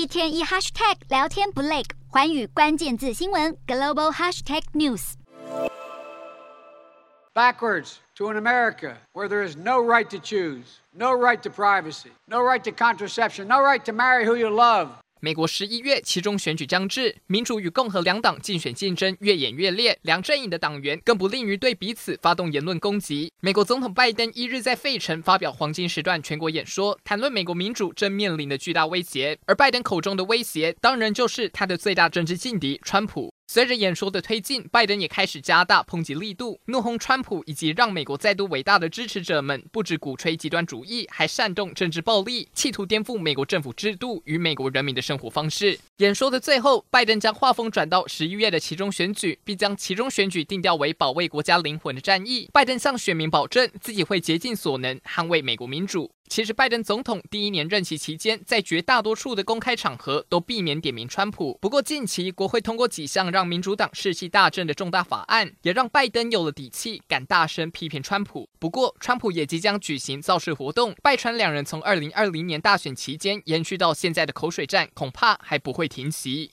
一天一 hashtag 聊天不累，寰宇关键字新闻 global hashtag news。Backwards to an America where there is no right to choose, no right to privacy, no right to contraception, no right to marry who you love. 美国十一月期中选举将至，民主与共和两党竞选竞争越演越烈，两阵营的党员更不吝于对彼此发动言论攻击。美国总统拜登一日在费城发表黄金时段全国演说，谈论美国民主正面临的巨大威胁，而拜登口中的威胁，当然就是他的最大政治劲敌川普。随着演说的推进，拜登也开始加大抨击力度，怒轰川普以及让美国再度伟大的支持者们，不止鼓吹极端主义，还煽动政治暴力，企图颠覆美国政府制度与美国人民的生活方式。演说的最后，拜登将画风转到十一月的期中选举，并将期中选举定调为保卫国家灵魂的战役。拜登向选民保证，自己会竭尽所能捍卫美国民主。其实，拜登总统第一年任期期间，在绝大多数的公开场合都避免点名川普。不过，近期国会通过几项让民主党士气大振的重大法案，也让拜登有了底气，敢大声批评川普。不过，川普也即将举行造势活动，拜川两人从二零二零年大选期间延续到现在的口水战，恐怕还不会停息。